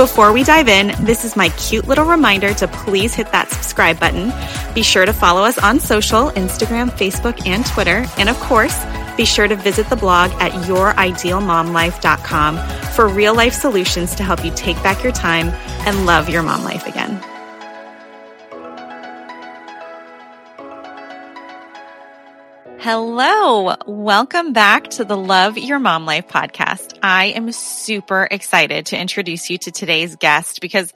Before we dive in, this is my cute little reminder to please hit that subscribe button. Be sure to follow us on social Instagram, Facebook, and Twitter. And of course, be sure to visit the blog at youridealmomlife.com for real life solutions to help you take back your time and love your mom life again. Hello, welcome back to the Love Your Mom Life podcast. I am super excited to introduce you to today's guest because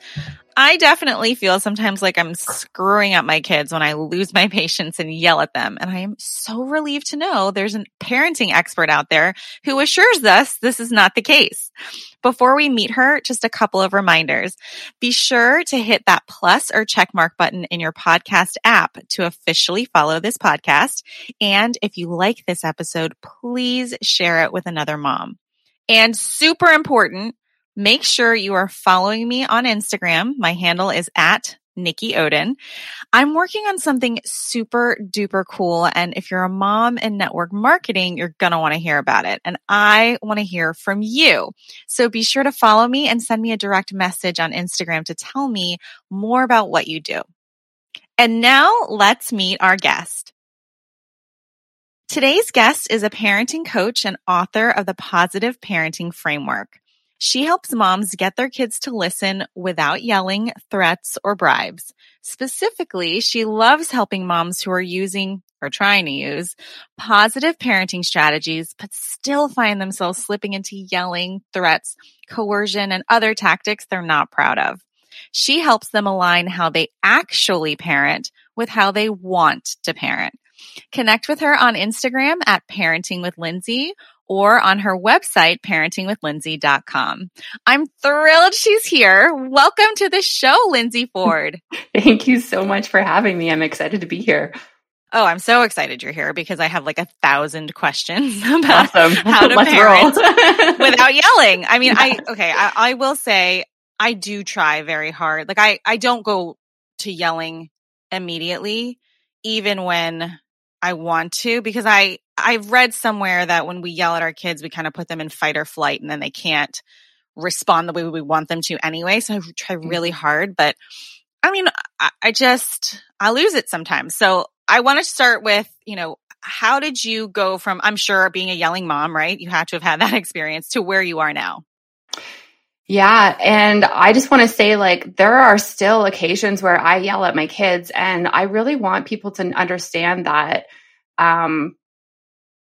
I definitely feel sometimes like I'm screwing up my kids when I lose my patience and yell at them. And I am so relieved to know there's a parenting expert out there who assures us this is not the case. Before we meet her, just a couple of reminders. Be sure to hit that plus or check mark button in your podcast app to officially follow this podcast. And if you like this episode, please share it with another mom. And super important, Make sure you are following me on Instagram. My handle is at Nikki Oden. I'm working on something super duper cool. And if you're a mom in network marketing, you're going to want to hear about it. And I want to hear from you. So be sure to follow me and send me a direct message on Instagram to tell me more about what you do. And now let's meet our guest. Today's guest is a parenting coach and author of the Positive Parenting Framework. She helps moms get their kids to listen without yelling, threats, or bribes. Specifically, she loves helping moms who are using or trying to use positive parenting strategies, but still find themselves slipping into yelling, threats, coercion, and other tactics they're not proud of. She helps them align how they actually parent with how they want to parent. Connect with her on Instagram at Parenting with Lindsay or on her website, parentingwithlindsay.com. I'm thrilled she's here. Welcome to the show, Lindsay Ford. Thank you so much for having me. I'm excited to be here. Oh, I'm so excited you're here because I have like a thousand questions about awesome. how to parent without yelling. I mean, I, okay, I, I will say I do try very hard. Like I, I don't go to yelling immediately, even when I want to, because I, I've read somewhere that when we yell at our kids, we kind of put them in fight or flight and then they can't respond the way we want them to anyway. So I try mm-hmm. really hard, but I mean, I, I just, I lose it sometimes. So I want to start with, you know, how did you go from, I'm sure being a yelling mom, right? You had to have had that experience to where you are now. Yeah. And I just want to say, like, there are still occasions where I yell at my kids, and I really want people to understand that um,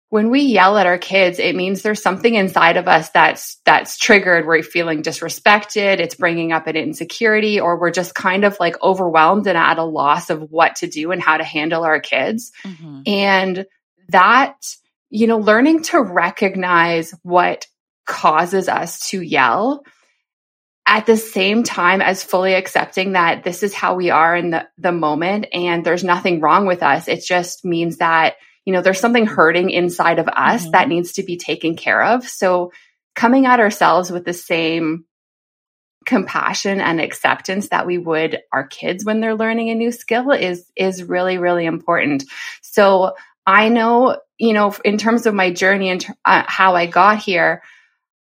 when we yell at our kids, it means there's something inside of us that's that's triggered. We're feeling disrespected. It's bringing up an insecurity, or we're just kind of like overwhelmed and at a loss of what to do and how to handle our kids. Mm-hmm. And that, you know, learning to recognize what causes us to yell at the same time as fully accepting that this is how we are in the, the moment and there's nothing wrong with us. It just means that you know, there's something hurting inside of us mm-hmm. that needs to be taken care of. So coming at ourselves with the same compassion and acceptance that we would our kids when they're learning a new skill is is really really important. So I know, you know, in terms of my journey and uh, how I got here,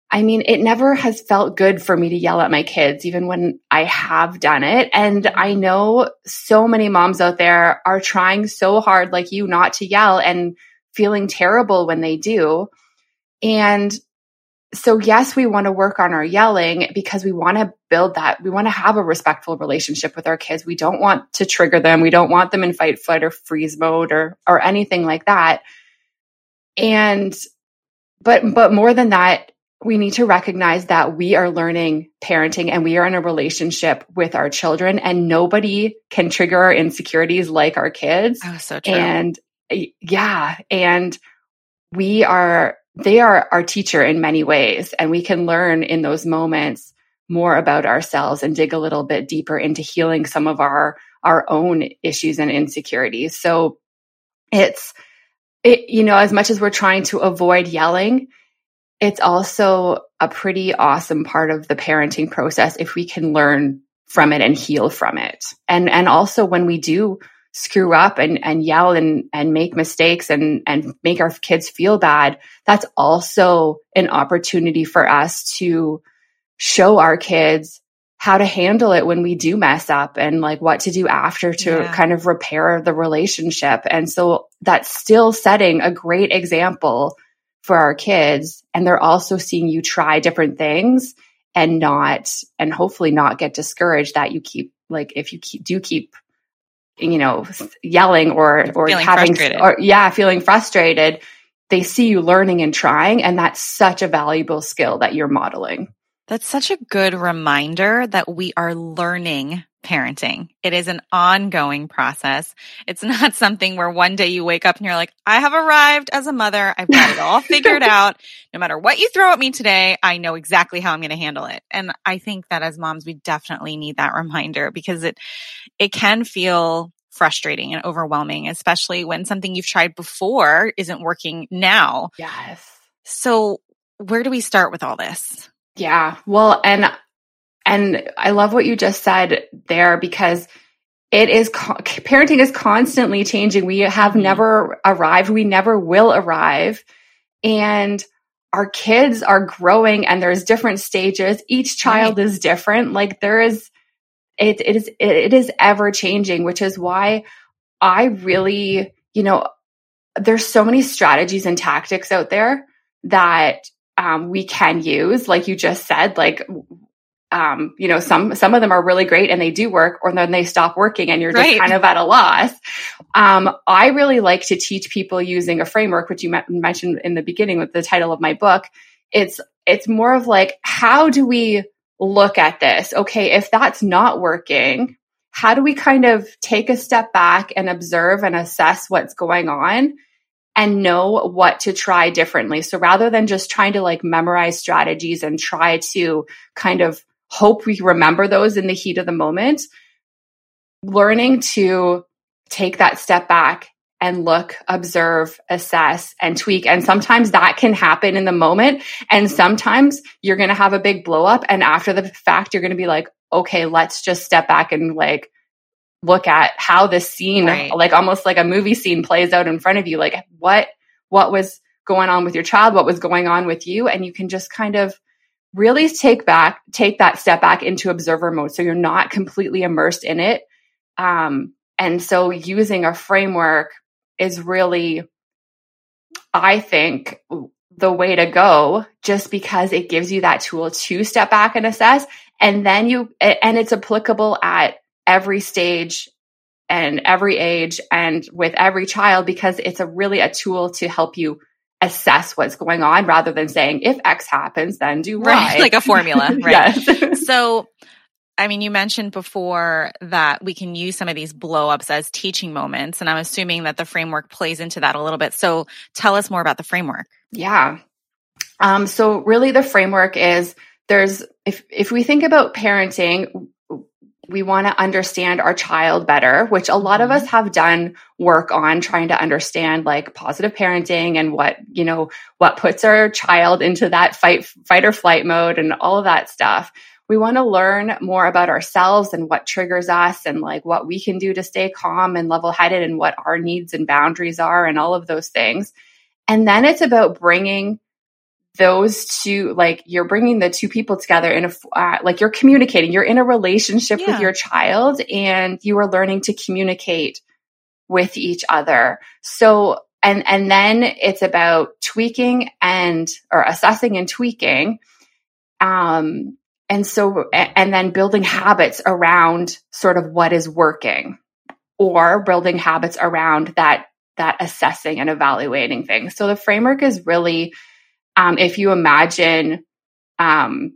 I mean, it never has felt good for me to yell at my kids, even when I have done it. And mm-hmm. I know so many moms out there are trying so hard, like you, not to yell and feeling terrible when they do. And so yes, we want to work on our yelling because we want to build that. We want to have a respectful relationship with our kids. We don't want to trigger them. We don't want them in fight, flight, or freeze mode or or anything like that. And but but more than that, we need to recognize that we are learning parenting and we are in a relationship with our children and nobody can trigger our insecurities like our kids. Oh, so true. And yeah, and we are they are our teacher in many ways and we can learn in those moments more about ourselves and dig a little bit deeper into healing some of our our own issues and insecurities. So it's it you know as much as we're trying to avoid yelling, it's also a pretty awesome part of the parenting process if we can learn from it and heal from it. And and also when we do screw up and, and yell and, and make mistakes and, and make our kids feel bad, that's also an opportunity for us to show our kids how to handle it when we do mess up and like what to do after to yeah. kind of repair the relationship. And so that's still setting a great example for our kids. And they're also seeing you try different things and not, and hopefully not get discouraged that you keep, like, if you keep, do keep you know, yelling or, or feeling having, frustrated. or yeah, feeling frustrated, they see you learning and trying. And that's such a valuable skill that you're modeling. That's such a good reminder that we are learning parenting. It is an ongoing process. It's not something where one day you wake up and you're like, I have arrived as a mother. I've got it all figured out. No matter what you throw at me today, I know exactly how I'm going to handle it. And I think that as moms, we definitely need that reminder because it, it can feel frustrating and overwhelming, especially when something you've tried before isn't working now. Yes. So where do we start with all this? Yeah. Well, and and I love what you just said there because it is parenting is constantly changing. We have mm-hmm. never arrived. We never will arrive. And our kids are growing and there's different stages. Each child right. is different. Like there is, it, it is, it is ever changing, which is why I really, you know, there's so many strategies and tactics out there that um, we can use. Like you just said, like um, you know, some some of them are really great and they do work, or then they stop working and you're just right. kind of at a loss. Um, I really like to teach people using a framework, which you mentioned in the beginning with the title of my book. It's it's more of like, how do we look at this? Okay, if that's not working, how do we kind of take a step back and observe and assess what's going on? and know what to try differently. So rather than just trying to like memorize strategies and try to kind of hope we remember those in the heat of the moment. Learning to take that step back and look, observe, assess, and tweak. And sometimes that can happen in the moment. And sometimes you're going to have a big blow up. And after the fact, you're going to be like, okay, let's just step back and like look at how this scene, right. like almost like a movie scene plays out in front of you. Like what, what was going on with your child? What was going on with you? And you can just kind of really take back, take that step back into observer mode. So you're not completely immersed in it. Um, and so using a framework is really, I think, the way to go just because it gives you that tool to step back and assess. And then you, and it's applicable at every stage and every age and with every child because it's a really a tool to help you assess what's going on rather than saying if X happens, then do Y. Right, like a formula. Right. yes. so, I mean, you mentioned before that we can use some of these blowups as teaching moments, and I'm assuming that the framework plays into that a little bit. So, tell us more about the framework. Yeah. Um, so, really, the framework is there's if if we think about parenting, we want to understand our child better, which a lot of us mm-hmm. have done work on trying to understand like positive parenting and what, you know, what puts our child into that fight, fight or flight mode and all of that stuff. We want to learn more about ourselves and what triggers us and like what we can do to stay calm and level headed and what our needs and boundaries are and all of those things. And then it's about bringing those two like you're bringing the two people together in a uh, like you're communicating you're in a relationship yeah. with your child and you are learning to communicate with each other so and and then it's about tweaking and or assessing and tweaking um and so and then building habits around sort of what is working or building habits around that that assessing and evaluating things so the framework is really um, if you imagine um,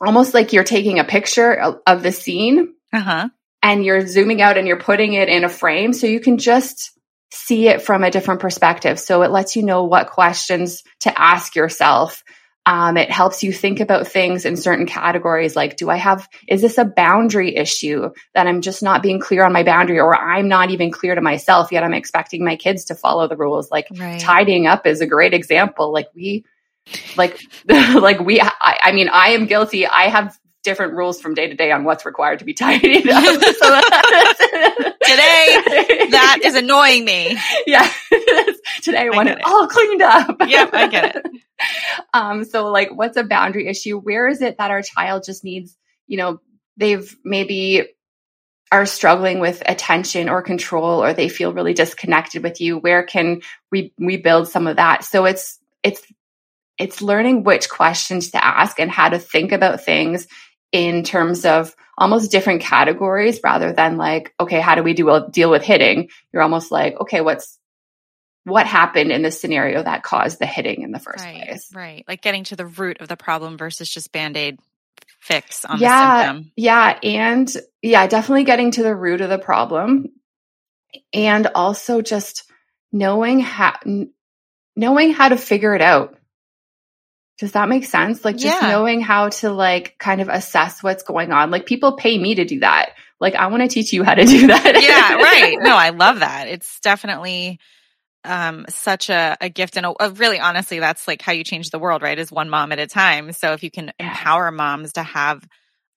almost like you're taking a picture of, the scene uh-huh. and you're zooming out and you're putting it in a frame so you can just see it from a different perspective. So it lets you know what questions to ask yourself. Um, it helps you think about things in certain categories like, do I have, is this a boundary issue that I'm just not being clear on my boundary or I'm not even clear to myself yet I'm expecting my kids to follow the rules? Like right. tidying up is a great example. Like we, like, like we, I, I mean, I am guilty. I have different rules from day to day on what's required to be tidied up. So Today, that is annoying me. Yeah. Today I, want it, it all cleaned up. Yep, I get it. Um, so like what's a boundary issue? Where is it that our child just needs, you know, they've maybe are struggling with attention or control or they feel really disconnected with you where can we we build some of that so it's it's it's learning which questions to ask and how to think about things in terms of almost different categories rather than like, okay, how do we do a deal with hitting? You're almost like, okay, what's what happened in this scenario that caused the hitting in the first right, place? Right. Like getting to the root of the problem versus just band-aid fix on yeah, the symptom. Yeah. And yeah, definitely getting to the root of the problem. And also just knowing how knowing how to figure it out does that make sense? Like just yeah. knowing how to like kind of assess what's going on. Like people pay me to do that. Like I want to teach you how to do that. yeah, right. No, I love that. It's definitely um such a, a gift and a, a really honestly that's like how you change the world, right? Is one mom at a time. So if you can yeah. empower moms to have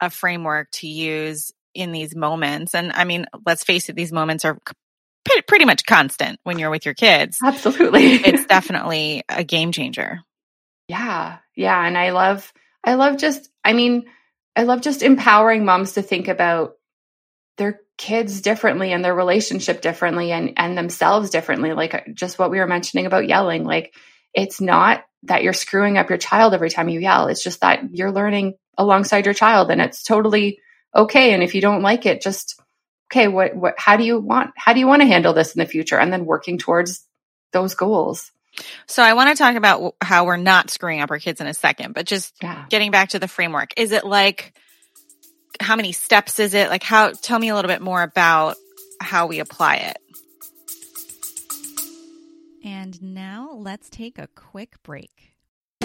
a framework to use in these moments and I mean, let's face it, these moments are pretty much constant when you're with your kids. Absolutely. it's definitely a game changer. Yeah. Yeah. And I love, I love just, I mean, I love just empowering moms to think about their kids differently and their relationship differently and, and themselves differently. Like uh, just what we were mentioning about yelling. Like it's not that you're screwing up your child every time you yell. It's just that you're learning alongside your child and it's totally okay. And if you don't like it, just, okay, what, what, how do you want, how do you want to handle this in the future? And then working towards those goals. So I want to talk about how we're not screwing up our kids in a second, but just yeah. getting back to the framework. Is it like how many steps is it? Like how tell me a little bit more about how we apply it. And now let's take a quick break.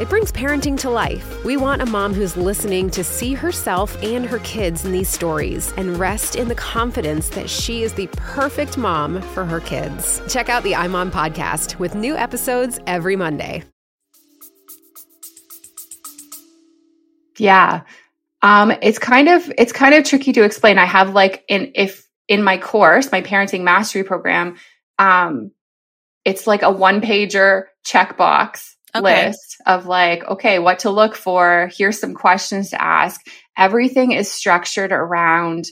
it brings parenting to life. We want a mom who's listening to see herself and her kids in these stories and rest in the confidence that she is the perfect mom for her kids. Check out the iMom podcast with new episodes every Monday. Yeah. Um, it's kind of it's kind of tricky to explain. I have like in if in my course, my parenting mastery program, um, it's like a one pager checkbox okay. list of like, okay, what to look for. Here's some questions to ask. Everything is structured around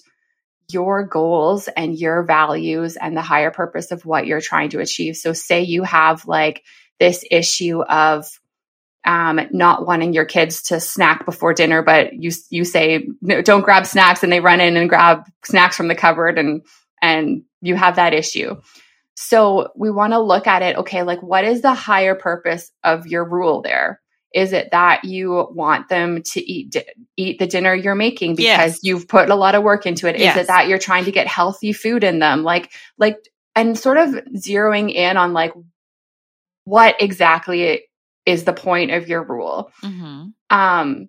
your goals and your values and the higher purpose of what you're trying to achieve. So say you have like this issue of um, not wanting your kids to snack before dinner, but you you say no, don't grab snacks, and they run in and grab snacks from the cupboard, and and you have that issue. So we want to look at it. Okay, like what is the higher purpose of your rule there? Is it that you want them to eat di- eat the dinner you're making because yes. you've put a lot of work into it? Yes. Is it that you're trying to get healthy food in them? Like like and sort of zeroing in on like what exactly is the point of your rule. Mm-hmm. Um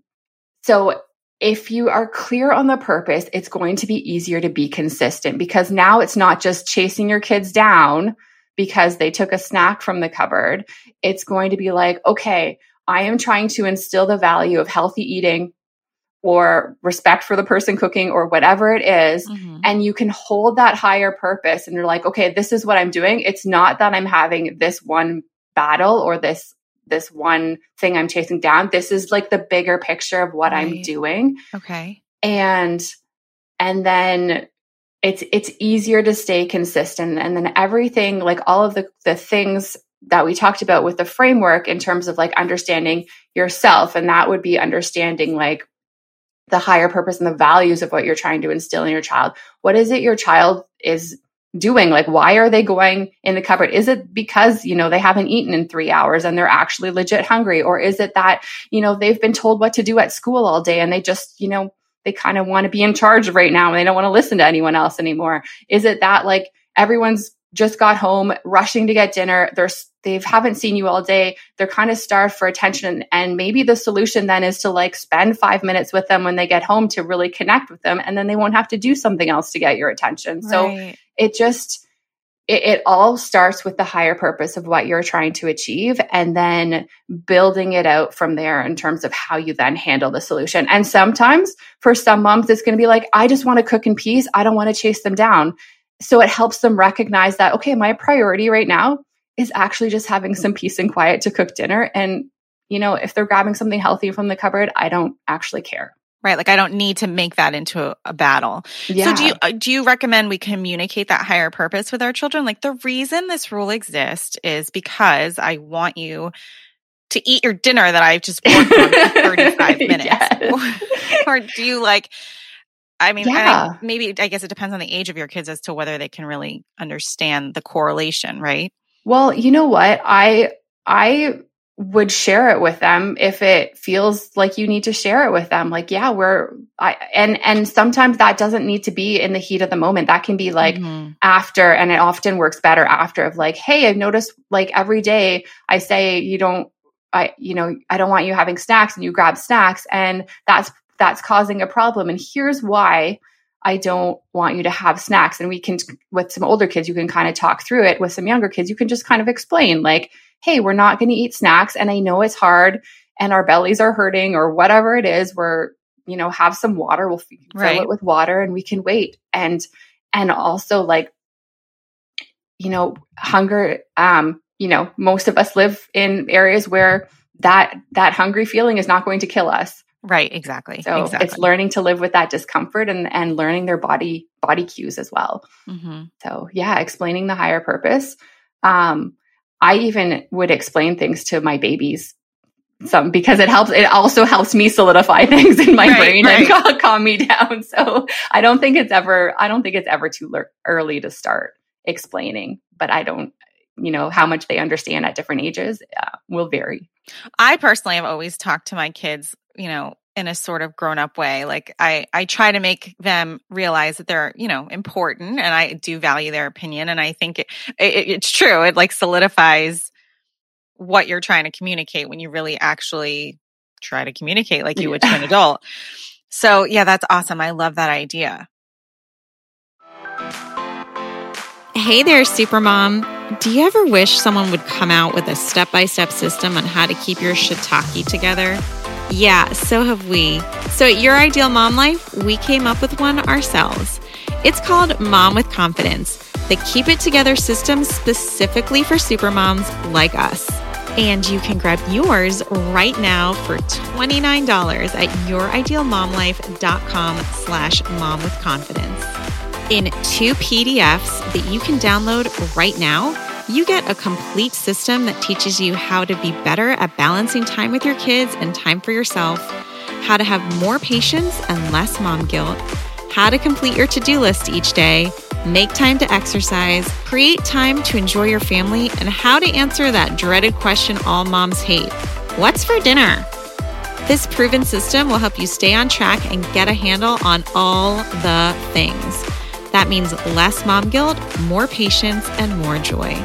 so if you are clear on the purpose, it's going to be easier to be consistent because now it's not just chasing your kids down because they took a snack from the cupboard. It's going to be like, okay, I am trying to instill the value of healthy eating or respect for the person cooking or whatever it is, Mhm. and you can hold that higher purpose and you're like okay this is what i'm doing it's not that i'm having this one battle or this this one thing i'm chasing down. This is like the bigger picture of what i'm doing. Okay. and and then it's it's easier to stay consistent. And then everything like all of the the things that we talked about with the framework in terms of like understanding yourself and that would be understanding like the higher purpose and the values of what you're trying to instill in your child. What is it your child is doing? Like why are they going in the cupboard? Is it because you know they haven't eaten in 3 hours and they're actually legit hungry? Or is it that you know they've been told what to do at school all day and they just you know they kind of want to be in charge right now and they don't want to listen to anyone else anymore? Is it that like everyone's just got home rushing to get dinner? They're they haven't seen you all day. They're kind of starved for attention and maybe the solution then is to like spend 5 minutes with them when they get home to really connect with them and then they won't have to do something else to get your attention. So Right. It just it, it all starts with the higher purpose of what you're trying to achieve and then building it out from there in terms of how you then handle the solution. And sometimes for some moms it's going to be like i just want to cook in peace. I don't want to chase them down. So it helps them recognize that okay my priority right now is actually just having some peace and quiet to cook dinner. And you know if they're grabbing something healthy from the cupboard i don't actually care Right. Like I don't need to make that into a, battle. yeah So do you uh, do you recommend we communicate that higher purpose with our children? Like the reason this rule exists is because I want you to eat your dinner that I've just worked on for 35 minutes. Yes. or do you like I mean, and I- Yeah. maybe I guess it depends on the age of your kids as to whether they can really understand the correlation, right? Well, you know what? I I would share it with them if it feels like you need to share it with them. Like, yeah, we're I and and sometimes that doesn't need to be in the heat of the moment. That can be like Mhm. after and it often works better after of like, hey, I've noticed like every day I say you don't I you know, I don't want you having snacks and you grab snacks and that's that's causing a problem and here's why I don't want you to have snacks. And we can, with some older kids, you can kind of talk through it. With some younger kids, you can just kind of explain, like, hey, we're not going to eat snacks. And I know it's hard and our bellies are hurting or whatever it is. We're, you know, have some water. We'll fill Right. it with water and we can wait. And, and also like, you know, hunger, um, you know, most of us live in areas where that, that hungry feeling is not going to kill us. Right, exactly. So exactly. it's learning to live with that discomfort and, and learning their body body cues as well. hmm So yeah, explaining the higher purpose. Um, I even would explain things to my babies some because it helps. It also helps me solidify things in my Right, brain right. and calm me down. So I don't think it's ever. I don't think it's ever too lear- early to start explaining. But I don't. You know how much they understand at different ages uh, will vary. I personally have always talked to my kids, you know, in a sort of grown up way. Like I, I try to make them realize that they're, you know, important and I do value their opinion. And I think it, it it's true. It like solidifies what you're trying to communicate when you really actually try to communicate like you would to an adult. So yeah, that's awesome. I love that idea. Hey there, Supermom. Do you ever wish someone would come out with a step by step system on how to keep your shiitake together? Yeah, so have we. So at Your Ideal Mom Life, we came up with one ourselves. It's called Mom with Confidence, the Keep It Together system specifically for supermoms like us. And you can grab yours right now for $29 at youridealmomlife.com slash mom with confidence. In two PDFs that you can download right now, you get a complete system that teaches you how to be better at balancing time with your kids and time for yourself, how to have more patience and less mom guilt, how to complete your to do list each day, make time to exercise, create time to enjoy your family, and how to answer that dreaded question all moms hate What's for dinner? This proven system will help you stay on track and get a handle on all the things. That means less mom guilt, more patience, and more joy.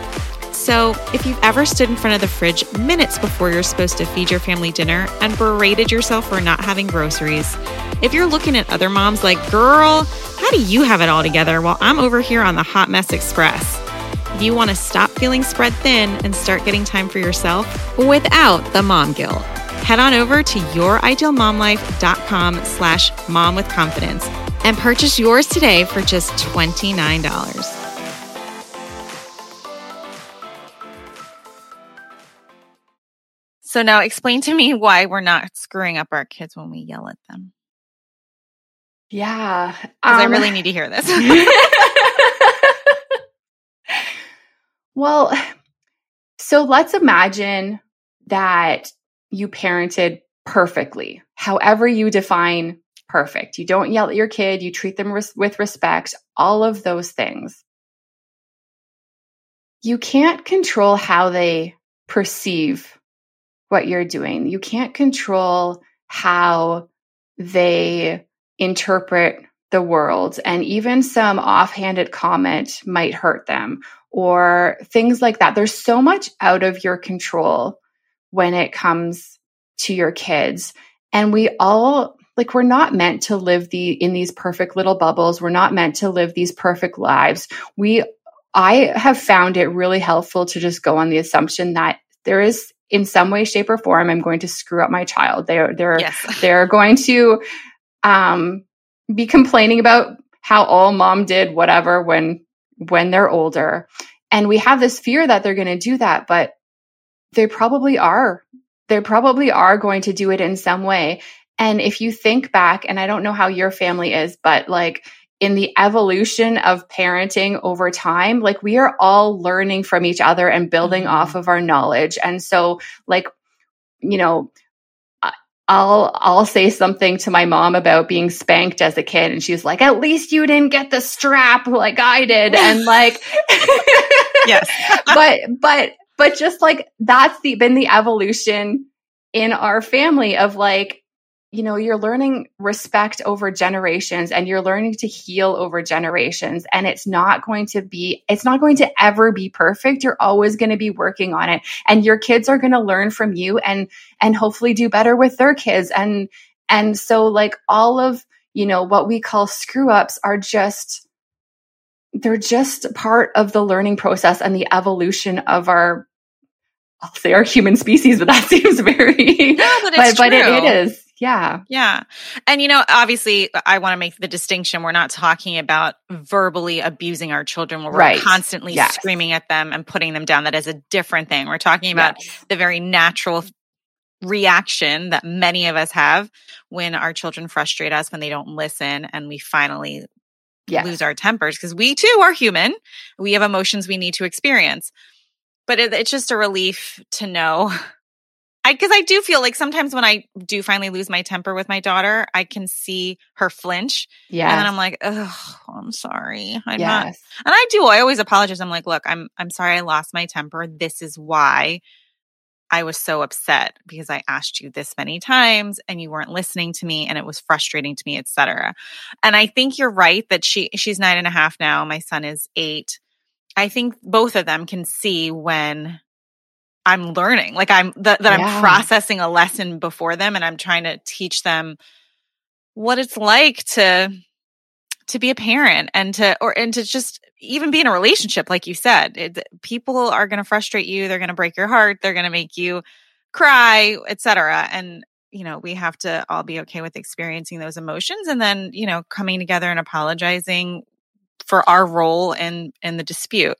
So, if you've ever stood in front of the fridge minutes before you're supposed to feed your family dinner and berated yourself for not having groceries, if you're looking at other moms like, girl, how do you have it all together while I'm over here on the Hot Mess Express? If you want to stop feeling spread thin and start getting time for yourself without the mom guilt, head on over to youridealmomlife.com slash mom with confidence and purchase yours today for just $29. So now explain to me why we're not screwing up our kids when we yell at them. Yeah. Because I um, really need to hear this. well, so let's imagine that you parented perfectly, however you define perfect. You don't yell at your kid, you treat them res- with respect, all of those things. You can't control how they perceive what you're doing. You can't control how they interpret the world. And even some offhanded comment might hurt them or things like that. There's so much out of your control when it comes to your kids. And we all like we're not meant to live the in these perfect little bubbles. We're not meant to live these perfect lives. We I have found it really helpful to just go on the assumption that there is in some way shape or form i'm going to screw up my child they're they're yes. they're going to um be complaining about how all mom did whatever when when they're older and we have this fear that they're going to do that but they probably are they probably are going to do it in some way and if you think back and i don't know how your family is but like in the evolution of parenting over time, like we are all learning from each other and building mm-hmm. off of our knowledge. And so, like, you know, I'll I'll say something to my mom about being spanked as a kid and she's like at least you didn't get the strap like I did and like yes but but but just like that's the been the evolution in our family of like you know, you're learning respect over generations and you're learning to heal over generations. And it's not going to be, it's not going to ever be perfect. You're always going to be working on it. And your kids are going to learn from you and, and hopefully do better with their kids. And, and so like all of, you know, what we call screw ups are just, they're just part of the learning process and the evolution of our I'll say our human species, but that seems very, no, but, but, but it, it is. Yeah. Yeah. And, you know, obviously, I want to make the distinction. We're not talking about verbally abusing our children where we're right. constantly yes. screaming at them and putting them down. That is a different thing. We're talking about yes. the very natural reaction that many of us have when our children frustrate us, when they don't listen, and we finally yes. lose our tempers because we too are human. We have emotions we need to experience. But it, it's just a relief to know I because I do feel like sometimes when I do finally lose my temper with my daughter, I can see her flinch. Yeah. And then I'm like, oh, I'm sorry. I'm yes. not and I do, I always apologize. I'm like, look, I'm I'm sorry I lost my temper. This is why I was so upset because I asked you this many times and you weren't listening to me and it was frustrating to me, etc. And I think you're right that she she's nine and a half now. My son is eight. I think both of them can see when I'm learning. Like I'm that, that yeah. I'm processing a lesson before them and I'm trying to teach them what it's like to to be a parent and to or and to just even be in a relationship like you said. It, people are going to frustrate you, they're going to break your heart, they're going to make you cry, etc. And you know, we have to all be okay with experiencing those emotions and then, you know, coming together and apologizing for our role in in the dispute.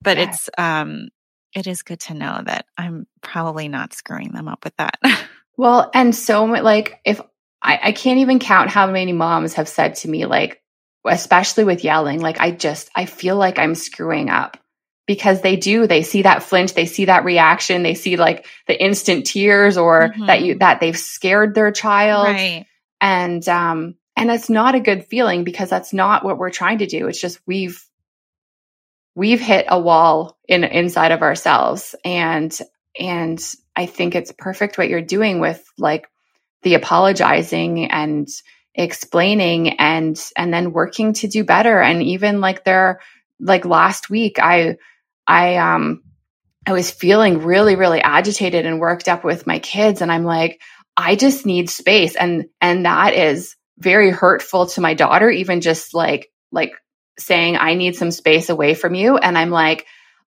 But yeah. it's um it is good to know that I'm probably not screwing them up with that. well, and so like if I, I can't even count how many moms have said to me, like, especially with yelling, like I just I feel like I'm screwing up because they do they see that flinch they see that reaction they see like the instant tears or mm-hmm. that you that they've scared their child right. and um and it's not a good feeling because that's not what we're trying to do it's just we've we've hit a wall in inside of ourselves. And and i think it's perfect what you're doing with like the apologizing and explaining and and then working to do better. And even like there like last week i i um i was feeling really really agitated and worked up with my kids. And i'm like i just need space. And and that is very hurtful to my daughter even just like like saying, I need some space away from you. And I'm like,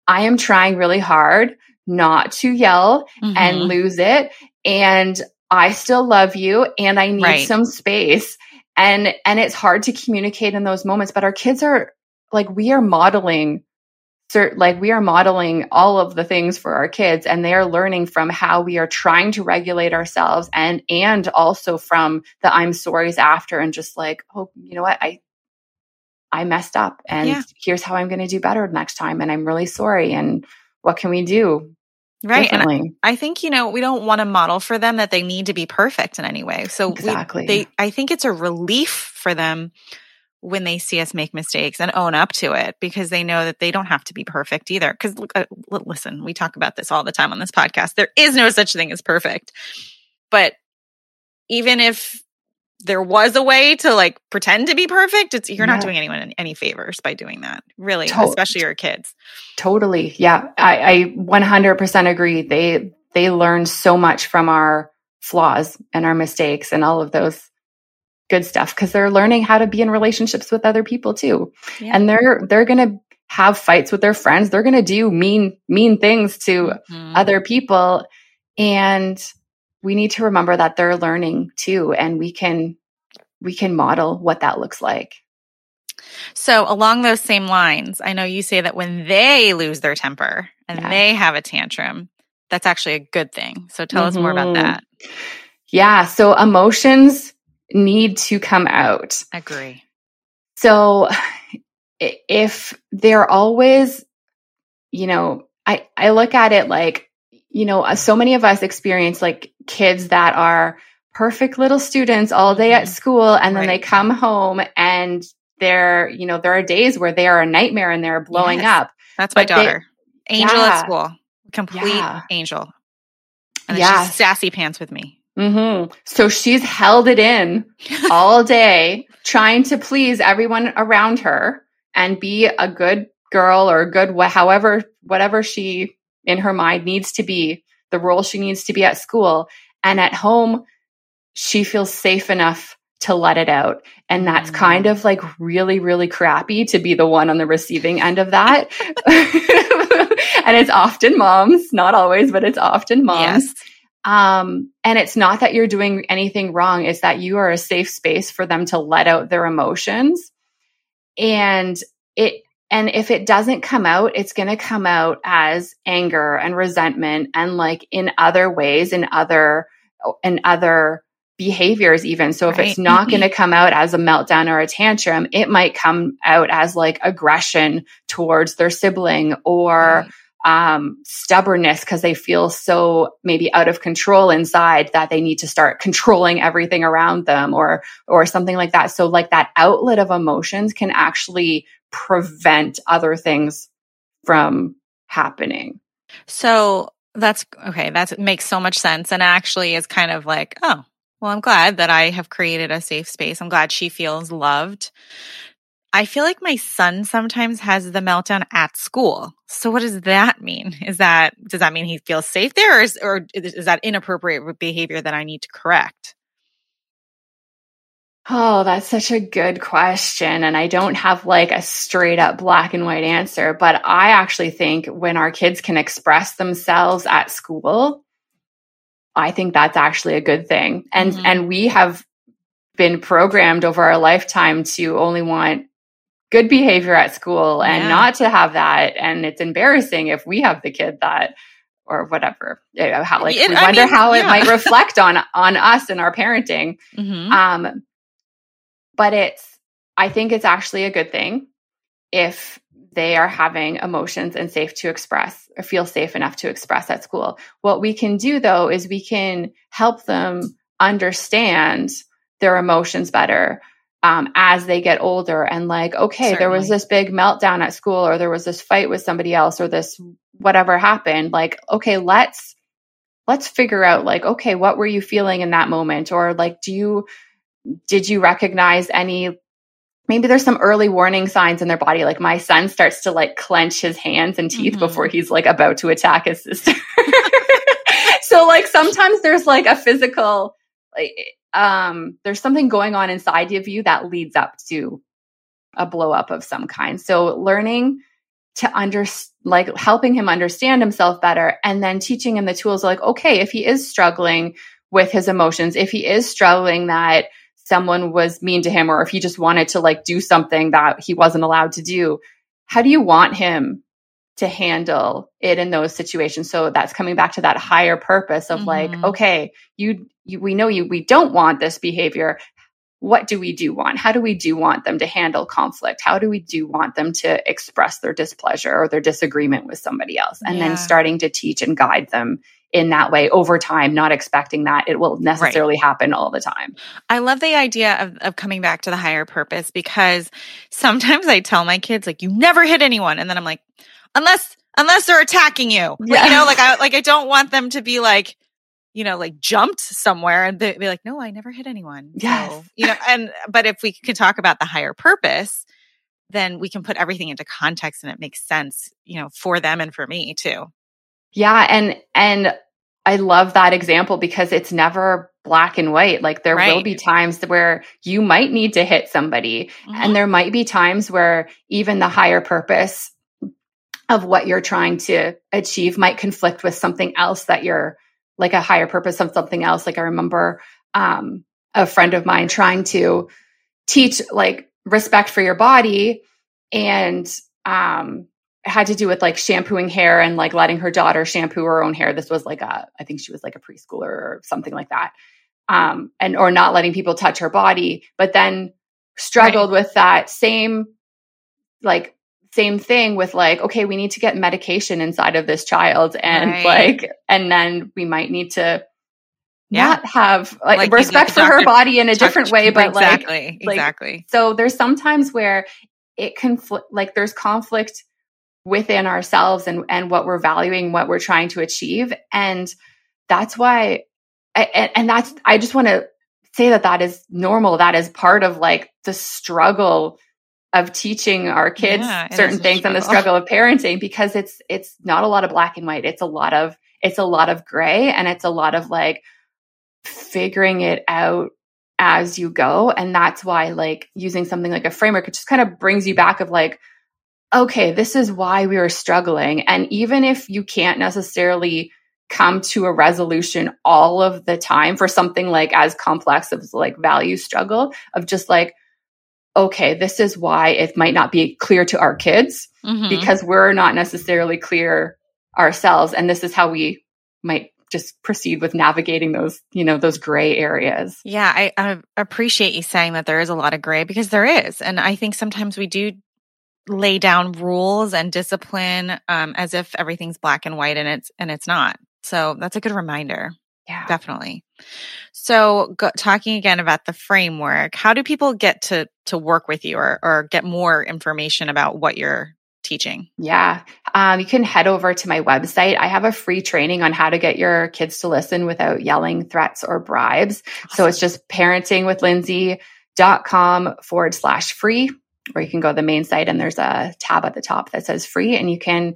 I am trying really hard not to yell mm-hmm. and lose it. And I still love you and I need right. some space. And and it's hard to communicate in those moments, but our kids are like we are modeling like we are modeling all of the things for our kids and they are learning from how we are trying to regulate ourselves and and also from the I'm sorry's after and just like, oh, you know what? I I messed up and yeah. here's how I'm going to do better next time and I'm really sorry and what can we do? Right. And I, I think, you know, we don't want to model for them that they need to be perfect in any way. So exactly. We, they, I think it's a relief for them when they see us make mistakes and own up to it because they know that they don't have to be perfect either. Because uh, listen, we talk about this all the time on this podcast. There is no such thing as perfect. But even if there was a way to like pretend to be perfect, it's you're not doing anyone any favors by doing that. Really, to- especially your kids. Totally. Yeah. I, I 100% agree. They they learn so much from our flaws and our mistakes and all of those good stuff because they're learning how to be in relationships with other people too. Yeah. And they're they're going to have fights with their friends. They're going to do mean mean things to mm-hmm. other people and we need to remember that they're learning too and we can we can model what that looks like so along those same lines i know you say that when they lose their temper and yeah. they have a tantrum that's actually a good thing so tell mm-hmm. us more about mm-hmm. that yeah so emotions need to come out agree so if they're always you know i i look at it like you know, uh, so many of us experience like kids that are perfect little students all day at mm-hmm. school and then right. they come home and they're, you know, there are days where they are a nightmare and they're blowing yes. up. That's my daughter. They, angel yeah. at school. Complete yeah. angel. And yeah. she's sassy pants with me. Mm-hmm. So she's held it in all day, trying to please everyone around her and be a good girl or a good, however, whatever she in her mind needs to be the role she needs to be at school. And at home, she feels safe enough to let it out. And that's mm. kind of like really, really crappy to be the one on the receiving end of that. and it's often moms, not always, but it's often moms. Yes. Um, and it's not that you're doing anything wrong, it's that you are a safe space for them to let out their emotions. And it and if it doesn't come out, it's going to come out as anger and resentment and like in other ways, in other, in other behaviors even. So if right. it's not going to come out as a meltdown or a tantrum, it might come out as like aggression towards their sibling or, right. um, stubbornness because they feel so maybe out of control inside that they need to start controlling everything around them or, or something like that. So like that outlet of emotions can actually prevent other things from happening. So that's okay. That makes so much sense. And actually is kind of like, oh, well, I'm glad that I have created a safe space. I'm glad she feels loved. I feel like my son sometimes has the meltdown at school. So what does that mean? Is that, does that mean he feels safe there or is, or is that inappropriate behavior that I need to correct? Oh, that's such a good question. And I don't have like a straight up black and white answer, but I actually think when our kids can express themselves at school, I think that's actually a good thing. And mm-hmm. and we have been programmed over our lifetime to only want good behavior at school and yeah. not to have that. And it's embarrassing if we have the kid that or whatever. How like it, we wonder mean, how yeah. it might reflect on on us and our parenting. Mm-hmm. Um, but it's, I think it's actually a good thing if they are having emotions and safe to express or feel safe enough to express at school. What we can do though is we can help them understand their emotions better um, as they get older and like, okay, Certainly. there was this big meltdown at school or there was this fight with somebody else or this whatever happened. Like, okay, let's let's figure out like, okay, what were you feeling in that moment? Or like, do you did you recognize any maybe there's some early warning signs in their body like my son starts to like clench his hands and teeth mm-hmm. before he's like about to attack his sister so like sometimes there's like a physical like um there's something going on inside of you that leads up to a blow up of some kind. So learning to under like helping him understand himself better and then teaching him the tools like okay if he is struggling with his emotions if he is struggling that someone was mean to him or if he just wanted to like do something that he wasn't allowed to do how do you want him to handle it in those situations so that's coming back to that higher purpose of mm-hmm. like okay you, you we know you we don't want this behavior what do we do want? How do we do want them to handle conflict? How do we do want them to express their displeasure or their disagreement with somebody else? And yeah. then starting to teach and guide them in that way over time, not expecting that it will necessarily right. happen all the time. I love the idea of, of coming back to the higher purpose because sometimes I tell my kids, like, you never hit anyone. And then I'm like, unless, unless they're attacking you, yeah. you know, like I, like I don't want them to be like, you know, like jumped somewhere and they'd be like, no, I never hit anyone. Yes. So, you know, and, but if we can talk about the higher purpose, then we can put everything into context and it makes sense, you know, for them and for me too. Yeah. And, and I love that example because it's never black and white. Like there right. will be times where you might need to hit somebody mm-hmm. and there might be times where even the higher purpose of what you're trying to achieve might conflict with something else that you're like a higher purpose of something else. Like I remember um, a friend of mine trying to teach like respect for your body and um, had to do with like shampooing hair and like letting her daughter shampoo her own hair. This was like a, I think she was like a preschooler or something like that. Um, and or not letting people touch her body, but then struggled right. with that same like same thing with like okay we need to get medication inside of this child and right. like and then we might need to yeah. not have like, like respect for her body in a different way but exactly, like exactly so there's sometimes where it conflict like there's conflict within ourselves and and what we're valuing what we're trying to achieve and that's why I, and that's i just want to say that that is normal that is part of like the struggle of teaching our kids yeah, certain things and the struggle. of parenting because it's it's not a lot of black and white. It's a lot of it's a lot of gray and it's a lot of like figuring it out as you go. And that's why like using something like a framework it just kind of brings you back of like okay this is why we were struggling. And even if you can't necessarily come to a resolution all of the time for something like as complex as like value struggle of just like okay, this is why it might not be clear to our kids mm-hmm. because we're not necessarily clear ourselves. And this is how we might just proceed with navigating those, you know, those gray areas. Yeah, I, I appreciate you saying that there is a lot of gray because there is. And I think sometimes we do lay down rules and discipline um, as if everything's black and white and it's and it's not. So that's a good reminder. Yeah, definitely. So, go, talking again about the framework, how do people get to to work with you or or get more information about what you're teaching? Yeah, um, you can head over to my website. I have a free training on how to get your kids to listen without yelling, threats, or bribes. Awesome. So it's just parentingwithlindsay.com forward slash free, or you can go to the main site and there's a tab at the top that says free, and you can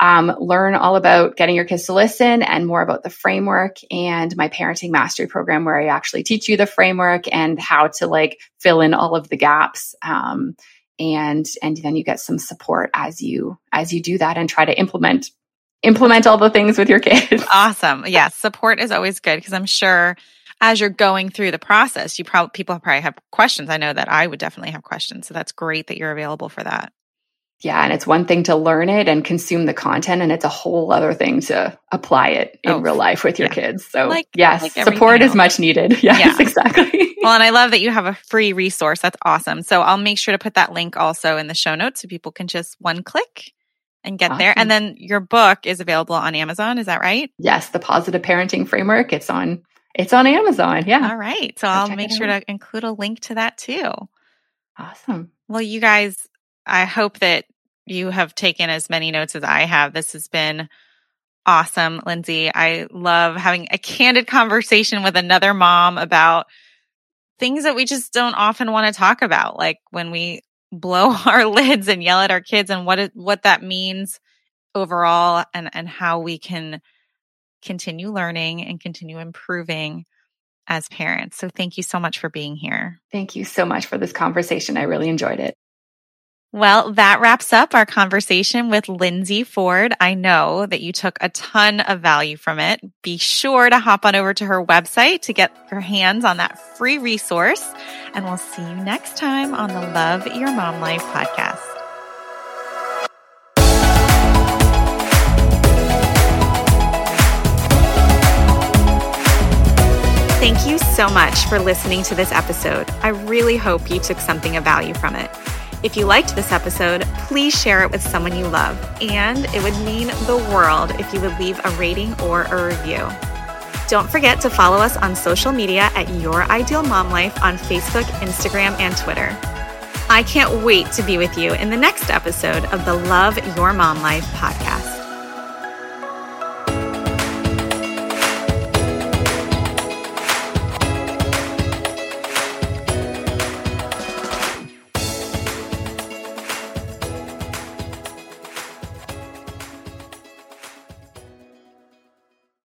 um, learn all about getting your kids to listen and more about the framework and my parenting mastery program where I actually teach you the framework and how to like fill in all of the gaps. Um, and and then you get some support as you as you do that and try to implement implement all the things with your kids. Awesome. Yes, yeah, support is always good because I'm sure as you're going through the process, you probably people probably have questions. I know that I would definitely have questions. So that's great that you're available for that yeah, and it's one thing to learn it and consume the content, and it's a whole other thing to apply it in oh, real life with your yeah. kids. So, like, yes, like support else. is much needed. Yes, yeah. exactly. well, and I love that you have a free resource. That's awesome. So, I'll make sure to put that link also in the show notes so people can just one click and get awesome. there. And then your book is available on Amazon. Is that right? Yes, the Positive Parenting Framework. It's on. It's on Amazon. Yeah. All right. So, I'll make sure to include a link to that too. Awesome. Well, you guys I hope that you have taken as many notes as I have. This has been awesome, Lindsay. I love having a candid conversation with another mom about things that we just don't often want to talk about, like when we blow our lids and yell at our kids and what it, what that means overall and and how we can continue learning and continue improving as parents. So thank you so much for being here. Thank you so much for this conversation. I really enjoyed it. Well, that wraps up our conversation with Lindsay Ford. I know that you took a ton of value from it. Be sure to hop on over to her website to get your hands on that free resource. And we'll see you next time on the Love Your Mom Life podcast. Thank you so much for listening to this episode. I really hope you took something of value from it. If you liked this episode, please share it with someone you love, and it would mean the world if you would leave a rating or a review. Don't forget to follow us on social media at Your Ideal Mom Life on Facebook, Instagram, and Twitter. I can't wait to be with you in the next episode of the Love Your Mom Life podcast.